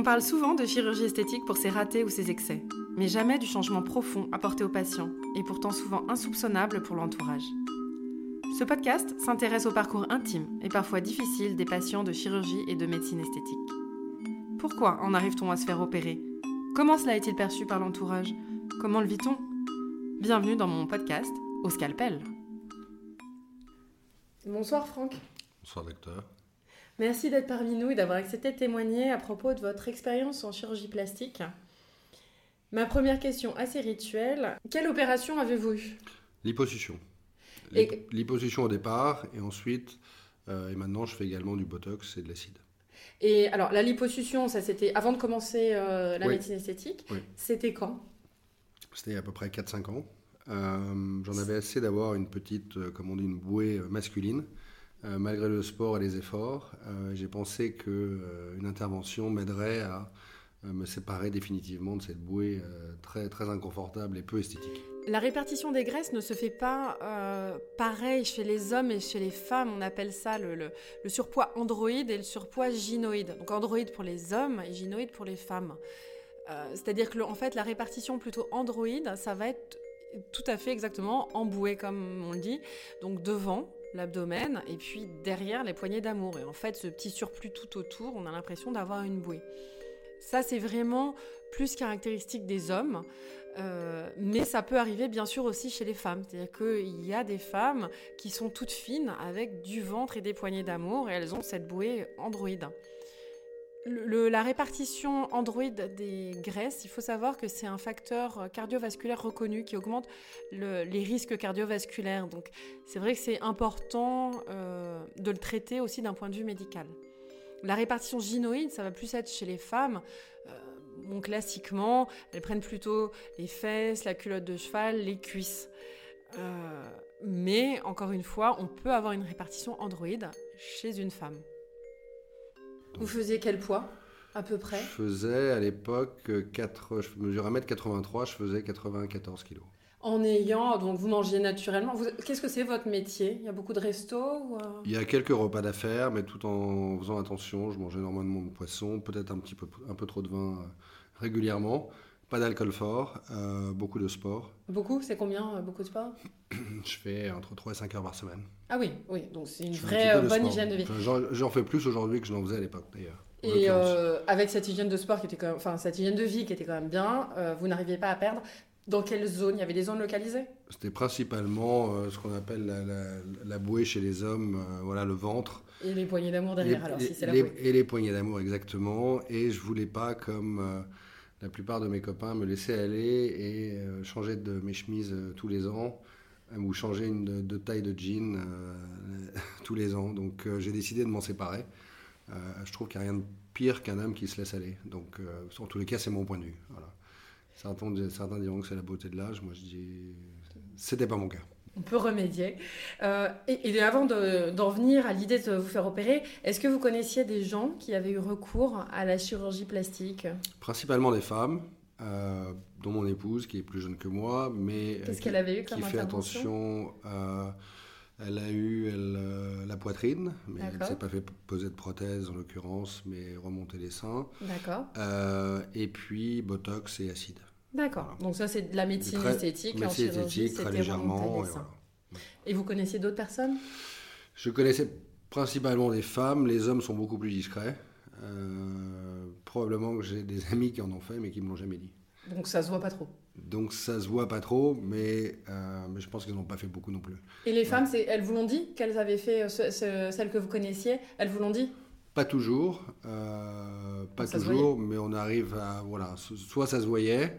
On parle souvent de chirurgie esthétique pour ses ratés ou ses excès, mais jamais du changement profond apporté aux patients, et pourtant souvent insoupçonnable pour l'entourage. Ce podcast s'intéresse au parcours intime et parfois difficile des patients de chirurgie et de médecine esthétique. Pourquoi en arrive-t-on à se faire opérer? Comment cela est-il perçu par l'entourage? Comment le vit-on? Bienvenue dans mon podcast Au scalpel. Bonsoir Franck. Bonsoir docteur. Merci d'être parmi nous et d'avoir accepté de témoigner à propos de votre expérience en chirurgie plastique. Ma première question assez rituelle, quelle opération avez-vous eue? Liposuction. Liposuction au départ et ensuite, euh, et maintenant je fais également du Botox et de l'acide. Et alors la liposuction, ça c'était avant de commencer euh, la Oui. médecine esthétique. Oui. C'était quand? C'était à peu près 4-5 ans. Euh, J'en avais assez d'avoir une petite, comme on dit, une bouée masculine. Euh, malgré le sport et les efforts, euh, j'ai pensé qu'une intervention m'aiderait à euh, me séparer définitivement de cette bouée euh, très, très inconfortable et peu esthétique. La répartition des graisses ne se fait pas euh, pareil chez les hommes et chez les femmes. On appelle ça le, le- surpoids androïde et le surpoids gynoïde. Donc androïde pour les hommes et gynoïde pour les femmes. Euh, C'est-à-dire que en fait la répartition plutôt androïde, ça va être tout à fait exactement emboué comme on le dit. Donc devant l'abdomen et puis derrière les poignées d'amour. Et en fait ce petit surplus tout autour, on a l'impression d'avoir une bouée. Ça c'est vraiment plus caractéristique des hommes. Euh, mais ça peut arriver bien sûr aussi chez les femmes. C'est-à-dire qu'il y a des femmes qui sont toutes fines avec du ventre et des poignées d'amour et elles ont cette bouée androïde. La répartition androïde des graisses, il faut savoir que c'est un facteur cardiovasculaire reconnu qui augmente le- les risques cardiovasculaires. Donc c'est vrai que c'est important euh, de le traiter aussi d'un point de vue médical. La répartition gynoïde, ça va plus être chez les femmes. Euh, classiquement, elles prennent plutôt les fesses, la culotte de cheval, les cuisses. Euh, mais encore une fois, on peut avoir une répartition androïde chez une femme. Vous faisiez quel poids à peu près? Je faisais à l'époque, euh, 4, je mesurais 1m83, je faisais 94 kg. En ayant, donc vous mangez naturellement. Qu'est-ce que c'est votre métier? Il y a beaucoup de restos ou, euh? Il y a quelques repas d'affaires, mais tout en faisant attention. Je mangeais normalement de poisson, peut-être un petit peu, un peu trop de vin euh, régulièrement. Pas d'alcool fort, euh, beaucoup de sport. Beaucoup C'est combien euh, Beaucoup de sport Je fais entre 3 et 5 heures par semaine. Ah oui, oui. Donc c'est une Je fais un vraie euh, bonne sport. hygiène de vie. J'en fais plus aujourd'hui que je n'en faisais à l'époque d'ailleurs. Et euh, avec cette hygiène de sport qui était quand même, enfin cette hygiène de vie qui était quand même bien, vous n'arriviez pas à perdre. Dans quelle zone? Il y avait des zones localisées? C'était principalement ce qu'on appelle la, la- la bouée chez les hommes, voilà le ventre. Et les poignées d'amour derrière, Les- alors les- si c'est la bouée. Et les poignées d'amour, exactement. Et je voulais pas, comme la plupart de mes copains, me laisser aller et euh, changer de mes chemises euh, tous les ans euh, ou changer une de, taille de jean tous les ans. Donc j'ai décidé de m'en séparer. Je trouve qu'il n'y a rien de pire qu'un homme qui se laisse aller. Donc en tous les cas, c'est mon point de vue. Certains, certains diront que c'est la beauté de l'âge. Moi, je dis, c'était pas mon cas. On peut remédier. Euh, et, et avant de- d'en venir à l'idée de vous faire opérer, est-ce que vous connaissiez des gens qui avaient eu recours à la chirurgie plastique? Principalement des femmes, euh, dont mon épouse, qui est plus jeune que moi, mais euh, Qu'est-ce qui- qu'elle avait eu comme qui fait attention. euh, elle a eu elle, la poitrine, mais elle ne s'est pas fait poser de prothèse en l'occurrence, mais remonter les seins. D'accord. Et puis botox et acide. D'accord. Donc ça, c'est de la médecine Très- esthétique. en médecine esthétique, très légèrement. et seins. voilà. Et vous connaissiez d'autres personnes? Je connaissais principalement des femmes, les hommes sont beaucoup plus discrets. Euh, probablement que j'ai des amis qui en ont fait, mais qui ne me l'ont jamais dit. Donc ça se voit pas trop. Donc ça se voit pas trop, mais, euh, mais je pense qu'ils n'ont pas fait beaucoup non plus. Et les femmes, elles vous l'ont dit qu'elles avaient fait, euh, ce- ce- celles que vous connaissiez, elles vous l'ont dit? Pas toujours, euh, pas Ça toujours, mais on arrive à voilà, so- soit ça se voyait,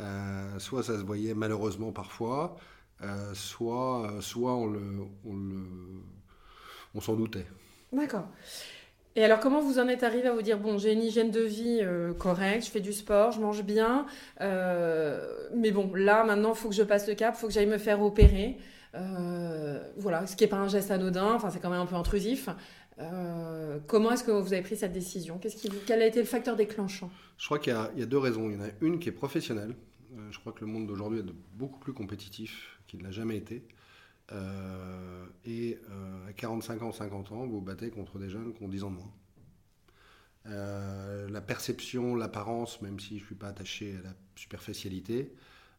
euh, soit ça se voyait malheureusement parfois, euh, soit euh, soit on le on le on s'en doutait. D'accord. Et alors, comment vous en êtes arrivé à vous dire, bon, j'ai une hygiène de vie correcte, je fais du sport, je mange bien, mais bon, là, maintenant, il faut que je passe le cap, il faut que j'aille me faire opérer. Voilà, ce qui n'est pas un geste anodin, enfin, c'est quand même un peu intrusif. Euh, comment est-ce que vous avez pris cette décision? Quel a été le facteur déclenchant? Je crois qu'il y, a- deux raisons. Il y en a une qui est professionnelle. Euh, je crois que le monde d'aujourd'hui est beaucoup plus compétitif qu'il ne l'a jamais été. Euh, et à 45 ans, 50 ans, vous vous battez contre des jeunes qui ont 10 ans de moins. la perception, l'apparence, même si je ne suis pas attaché à la superficialité,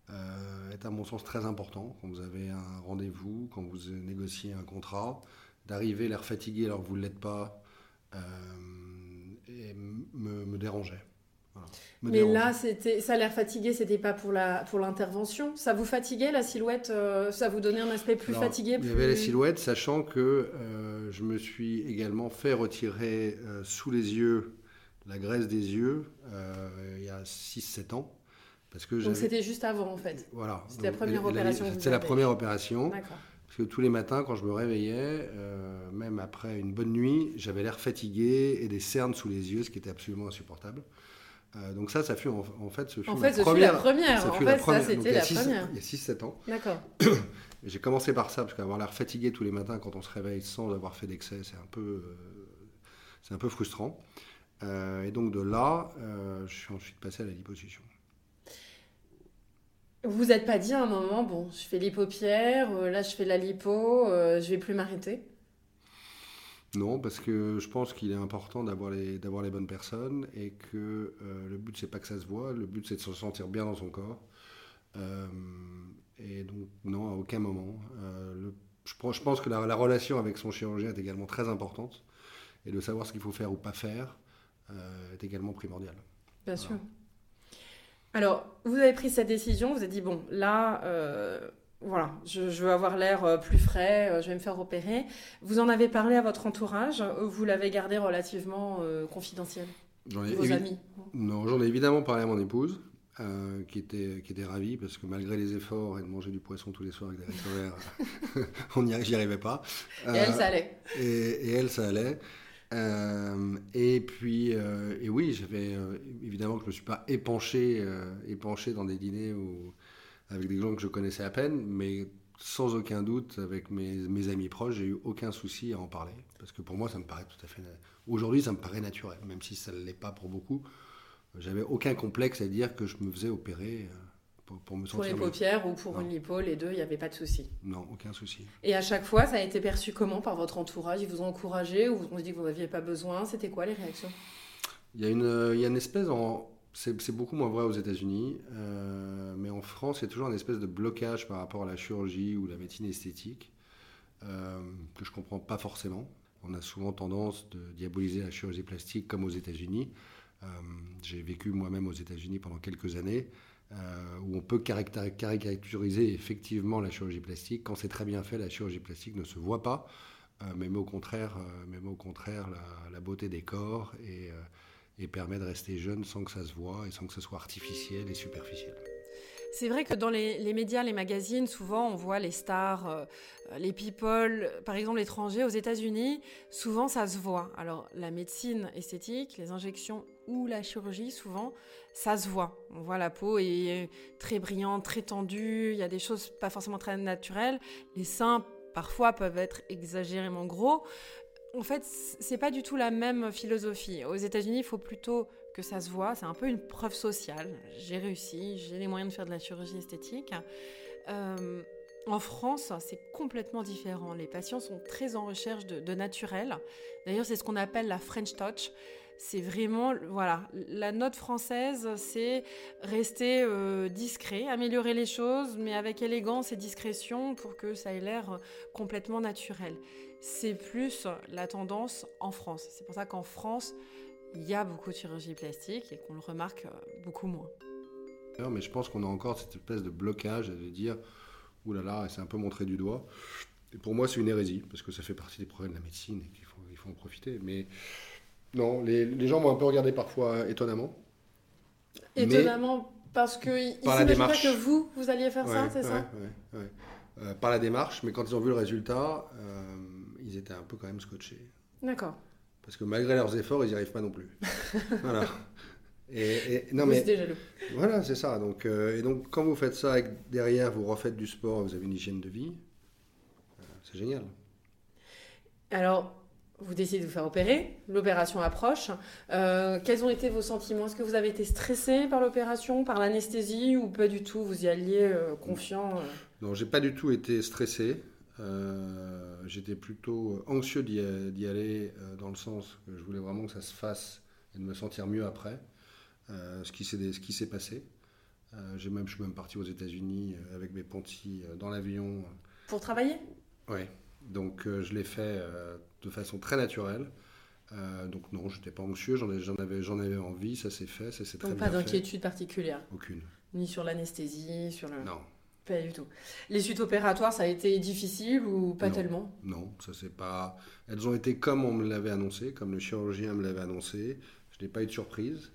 est à mon sens très important quand vous avez un rendez-vous, quand vous négociez un contrat, d'arriver l'air fatigué alors que vous ne l'êtes pas, et me, me dérangeait. Mais là, c'était, ça l'air fatigué, c'était pas pour la pour l'intervention. Ça vous fatiguait la silhouette euh, Ça vous donnait un aspect plus fatigué Il y avait la silhouette, sachant que euh, je me suis également fait retirer euh, sous les yeux la graisse des yeux il y a 6-7 ans. Parce que Donc c'était juste avant en fait Voilà. C'était la première opération. C'était la première opération. D'accord. Parce que tous les matins, quand je me réveillais, même après une bonne nuit, j'avais l'air fatigué et des cernes sous les yeux, ce qui était absolument insupportable. Euh, donc ça, ça fut en, fait, ce fut en fait, la, première, la première. Ça en fait, ça c'était la première. Il y a 6-7 ans. D'accord. J'ai commencé par ça, parce qu'avoir l'air fatigué tous les matins quand on se réveille sans avoir fait d'excès, c'est un peu, euh, un peu frustrant. Euh, et donc de là, je suis ensuite passé à la liposuction. Vous n'êtes pas dit à un moment, bon, je fais l'hypopière, là je fais la lipo, je vais plus m'arrêter non, parce que je pense qu'il est important d'avoir les, d'avoir les bonnes personnes et que euh, le but, c'est pas que ça se voit, le but, c'est de se sentir bien dans son corps. Euh, et donc, non, à aucun moment. Euh, je, je, pense que la, relation avec son chirurgien est également très importante et de savoir ce qu'il faut faire ou pas faire est également primordial. Bien sûr. Alors, vous avez pris cette décision, vous avez dit, bon, là, voilà, je, veux avoir l'air euh, plus frais, euh, je vais me faire opérer. Vous en avez parlé à votre entourage ou vous l'avez gardé relativement euh, confidentiel Vos amis? Non, j'en ai évidemment parlé à mon épouse, qui, était, qui était ravie parce que malgré les efforts et de manger du poisson tous les soirs avec des haricots on n'y arrivait pas. Et elle, ça allait. Et, elle, ça allait. Et puis, et oui, j'avais évidemment que je me suis pas épanché, épanché dans des dîners où avec des gens que je connaissais à peine, mais sans aucun doute, avec mes, mes amis proches, j'ai eu aucun souci à en parler. Parce que pour moi, ça me paraît tout à fait. Aujourd'hui, ça me paraît naturel, même si ça ne l'est pas pour beaucoup. J'avais aucun complexe à dire que je me faisais opérer pour, me sentir. Pour les paupières ou pour une lipo, les deux, il n'y avait pas de souci. Non, aucun souci. Et à chaque fois, ça a été perçu comment par votre entourage? Ils vous ont encouragé ou on se dit que vous n'aviez pas besoin? C'était quoi les réactions? Il y, a une, il y a une espèce en, c'est beaucoup moins vrai aux États-Unis, euh, mais en France, il y a toujours une espèce de blocage par rapport à la chirurgie ou la médecine esthétique euh, que je ne comprends pas forcément. On a souvent tendance de diaboliser la chirurgie plastique comme aux États-Unis. Euh, j'ai vécu moi-même aux États-Unis pendant quelques années, où on peut caricaturiser effectivement la chirurgie plastique. Quand c'est très bien fait, la chirurgie plastique ne se voit pas, mais au contraire, même au contraire la, beauté des corps et et permet de rester jeune sans que ça se voit et sans que ce soit artificiel et superficiel. C'est vrai que dans les, médias, les magazines, souvent on voit les stars, euh, les people, par exemple l'étranger aux États-Unis, souvent ça se voit. Alors la médecine esthétique, les injections ou la chirurgie, souvent ça se voit. On voit la peau est très brillante, très tendue, il y a des choses pas forcément très naturelles. Les seins parfois peuvent être exagérément gros en fait, c'est pas du tout la même philosophie. Aux États-Unis, il faut plutôt que ça se voit. C'est un peu une preuve sociale. J'ai réussi, j'ai les moyens de faire de la chirurgie esthétique. Euh, en France, c'est complètement différent. Les patients sont très en recherche de, naturel. D'ailleurs, c'est ce qu'on appelle la French touch. C'est vraiment, voilà, la note française, c'est rester euh, discret, améliorer les choses, mais avec élégance et discrétion pour que ça ait l'air complètement naturel c'est plus la tendance en France. C'est pour ça qu'en France, il y a beaucoup de chirurgie plastique et qu'on le remarque euh, beaucoup moins. Mais je pense qu'on a encore cette espèce de blocage de dire Ouh là c'est un peu montré du doigt. Et pour moi, c'est une hérésie, parce que ça fait partie des problèmes de la médecine et qu'il faut, faut en profiter. Mais non, les, gens m'ont un peu regardé parfois étonnamment. Étonnamment, parce qu'ils s'imaginaient que vous, vous alliez faire ça, c'est ça ouais, euh, Par la démarche, mais quand ils ont vu le résultat, euh, ils étaient un peu quand même scotchés. D'accord. Parce que malgré leurs efforts, ils n'y arrivent pas non plus. voilà. Et, non, vous mais, jaloux. Voilà, c'est ça. Donc, euh, et donc, quand vous faites ça et que derrière, vous refaites du sport, vous avez une hygiène de vie, euh, c'est génial. Alors, vous décidez de vous faire opérer, l'opération approche. Euh, quels ont été vos sentiments? Est-ce que vous avez été stressé par l'opération, par l'anesthésie, ou pas du tout Vous y alliez confiant Non, j'ai pas du tout été stressé. Euh, j'étais plutôt anxieux d'y aller euh, dans le sens que je voulais vraiment que ça se fasse et de me sentir mieux après. ce qui s'est passé. j'ai même, je suis même parti aux États-Unis avec mes pontis dans l'avion. Pour travailler? Oui. Donc je l'ai fait de façon très naturelle. donc non, je n'étais pas anxieux, j'en avais, j'en avais envie, ça s'est fait, ça s'est très bien fait. pas d'inquiétude particulière Aucune. Ni sur l'anesthésie, sur le... Non. Pas du tout. Les suites opératoires, ça a été difficile ou pas tellement? Non, ça c'est pas. Elles ont été comme on me l'avait annoncé, comme le chirurgien me l'avait annoncé. Je n'ai pas eu de surprise.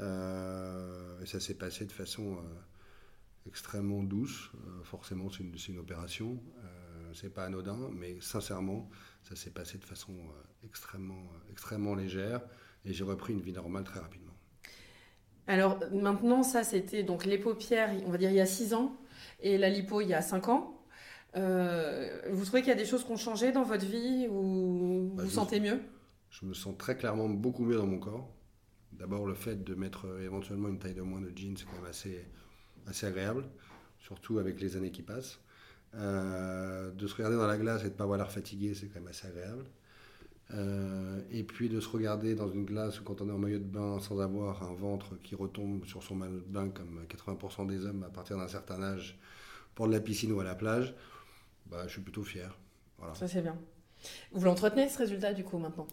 Euh, et ça s'est passé de façon euh, extrêmement douce. Euh, forcément, c'est une, une, opération. C'est pas anodin, mais sincèrement, ça s'est passé de façon extrêmement, extrêmement légère. Et j'ai repris une vie normale très rapidement. Alors maintenant, ça c'était donc les paupières, on va dire il y a 6 ans et la lipo il y a 5 ans. Euh, vous trouvez qu'il y a des choses qui ont changé dans votre vie ou bah, vous vous sentez mieux? Je me sens très clairement beaucoup mieux dans mon corps. D'abord, le fait de mettre euh, éventuellement une taille de moins de jeans, c'est quand même assez, assez agréable, surtout avec les années qui passent. Euh, de se regarder dans la glace et de ne pas avoir l'air fatigué, c'est quand même assez agréable. Euh, et puis de se regarder dans une glace quand on est en maillot de bain sans avoir un ventre qui retombe sur son maillot de bain comme 80% des hommes à partir d'un certain âge pour de la piscine ou à la plage, bah, je suis plutôt fier. Voilà. Ça c'est bien. Vous l'entretenez ce résultat du coup maintenant?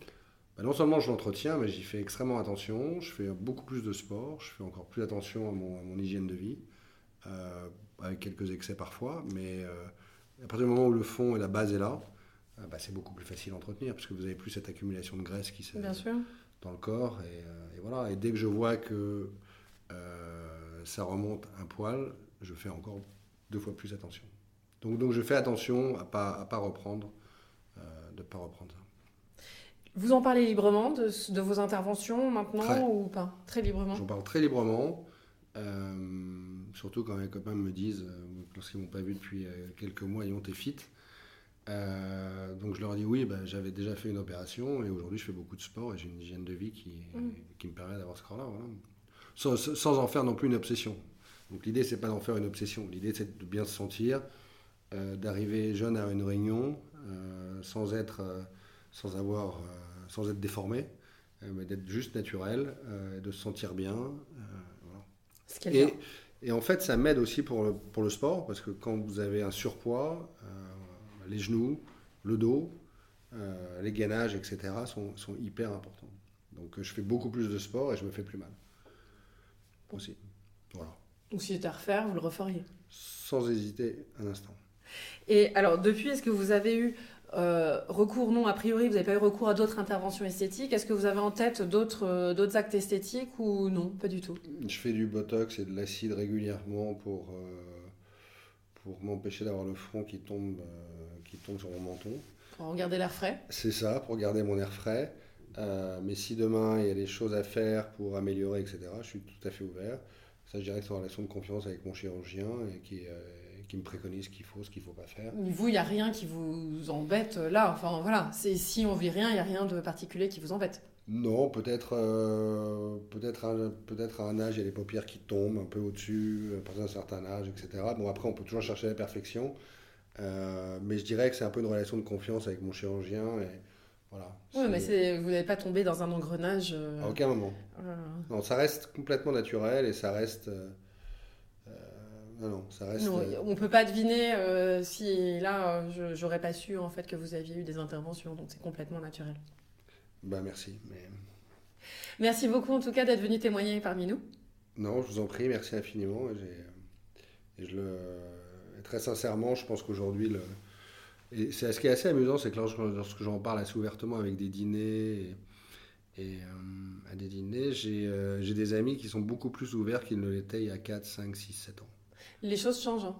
Bah, Non seulement je l'entretiens, mais j'y fais extrêmement attention. Je fais beaucoup plus de sport, je fais encore plus attention à mon, mon hygiène de vie, euh, avec quelques excès parfois, mais euh, à partir du moment où le fond et la base est là, ah bah, c'est beaucoup plus facile à entretenir parce que vous n'avez plus cette accumulation de graisse qui se dans le corps. Euh, et, voilà. Et dès que je vois que euh, ça remonte un poil, je fais encore deux fois plus attention. Donc, donc je fais attention à ne pas, à pas reprendre, euh, de pas reprendre ça. Vous en parlez librement de, de vos interventions maintenant ou pas? Très librement J'en parle très librement. Surtout quand mes copains me disent, lorsqu'ils ne m'ont pas vu depuis quelques mois, ils ont été fit. Euh, donc je leur dit oui, ben, j'avais déjà fait une opération et aujourd'hui je fais beaucoup de sport et j'ai une hygiène de vie qui, mm. qui me permet d'avoir ce corps-là. Sans, sans, en faire non plus une obsession. Donc l'idée c'est pas d'en faire une obsession, l'idée c'est de bien se sentir, euh, d'arriver jeune à une réunion euh, sans être, sans avoir, sans être déformé, mais d'être juste naturel, de se sentir bien. Et, et, en fait ça m'aide aussi pour le, pour le sport parce que quand vous avez un surpoids les genoux, le dos, euh, les gainages, etc. Sont, hyper importants. Donc euh, je fais beaucoup plus de sport et je me fais plus mal. Aussi. Voilà. Donc si c'était à refaire, vous le referiez? Sans hésiter un instant. Et alors depuis, est-ce que vous avez eu euh, recours, non, a priori, vous n'avez pas eu recours à d'autres interventions esthétiques. Est-ce que vous avez en tête d'autres, d'autres actes esthétiques ou non Pas du tout? Je fais du botox et de l'acide régulièrement pour, pour m'empêcher d'avoir le front qui tombe qui tombe sur mon menton. Pour garder l'air frais? C'est ça, pour garder mon air frais. Euh, mais si demain il y a des choses à faire pour améliorer, etc., je suis tout à fait ouvert. Ça, je dirais que c'est en relation de confiance avec mon chirurgien et qui, euh, qui me préconise ce qu'il faut, ce qu'il ne faut pas faire. Vous, il n'y a rien qui vous embête euh, là. Enfin voilà, si on vit rien, il n'y a rien de particulier qui vous embête. Non, peut-être peut-être peut-être à un âge, il y a les paupières qui tombent un peu au-dessus, à partir d'un certain âge, etc. Bon, après, on peut toujours chercher la perfection. Euh, mais je dirais que c'est un peu une relation de confiance avec mon chirurgien. Et voilà, oui, mais vous n'avez pas tombé dans un engrenage. Euh, à aucun moment. Non, ça reste complètement naturel et ça reste. Euh, non, non, ça reste. on ne peut pas deviner si là, j'aurais pas su en fait que vous aviez eu des interventions, donc c'est complètement naturel. Bah merci. Mais... Merci beaucoup en tout cas d'être venu témoigner parmi nous. Non, je vous en prie, merci infiniment. Et je le très sincèrement, je pense qu'aujourd'hui, le... Et c'est ce qui est assez amusant, c'est que lorsque, j'en parle assez ouvertement avec des dîners et, euh, à des dîners, euh, j'ai des amis qui sont beaucoup plus ouverts qu'ils ne l'étaient il y a 4, 5, 6, 7 ans. Les choses changent. Hein.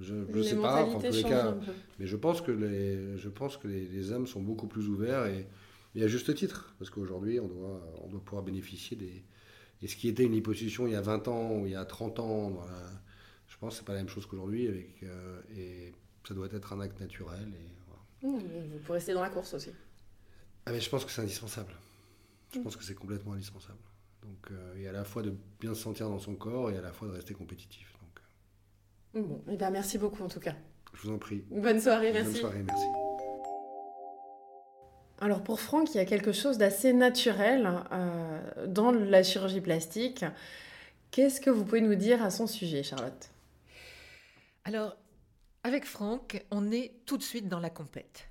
Je ne sais pas, en tous les cas, mais je pense que, les, je pense que les, hommes sont beaucoup plus ouverts et, et à juste titre, parce qu'aujourd'hui, on doit, on doit pouvoir bénéficier des. Et ce qui était une liposuction il y a 20 ans ou il y a 30 ans dans la, je pense que c'est pas la même chose qu'aujourd'hui avec euh, et ça doit être un acte naturel et mmh, vous pourrez rester dans la course aussi. Ah mais je pense que c'est indispensable. Je mmh. pense que c'est complètement indispensable. Donc euh, et à la fois de bien se sentir dans son corps et à la fois de rester compétitif. Donc. Bon, et eh bien merci beaucoup en tout cas. Je vous en prie. Bonne soirée, merci. Bonne soirée, merci. Alors pour Franck, il y a quelque chose d'assez naturel euh, dans la chirurgie plastique. Qu'est-ce que vous pouvez nous dire à son sujet, Charlotte? Alors, avec Franck, on est tout de suite dans la compète.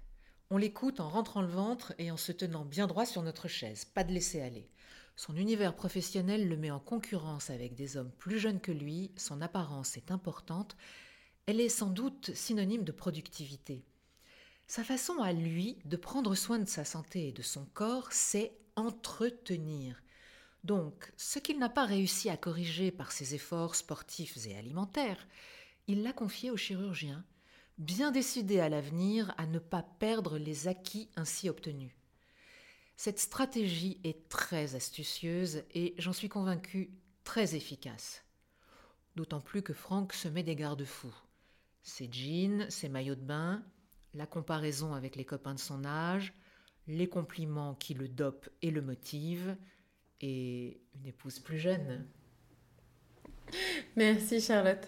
On l'écoute en rentrant le ventre et en se tenant bien droit sur notre chaise, pas de laisser aller. Son univers professionnel le met en concurrence avec des hommes plus jeunes que lui, son apparence est importante, elle est sans doute synonyme de productivité. Sa façon à lui de prendre soin de sa santé et de son corps, c'est entretenir. Donc, ce qu'il n'a pas réussi à corriger par ses efforts sportifs et alimentaires, il l'a confié au chirurgien, bien décidé à l'avenir à ne pas perdre les acquis ainsi obtenus. Cette stratégie est très astucieuse et, j'en suis convaincu, très efficace. D'autant plus que Franck se met des garde-fous. Ses jeans, ses maillots de bain, la comparaison avec les copains de son âge, les compliments qui le dopent et le motivent, et une épouse plus jeune. Merci Charlotte.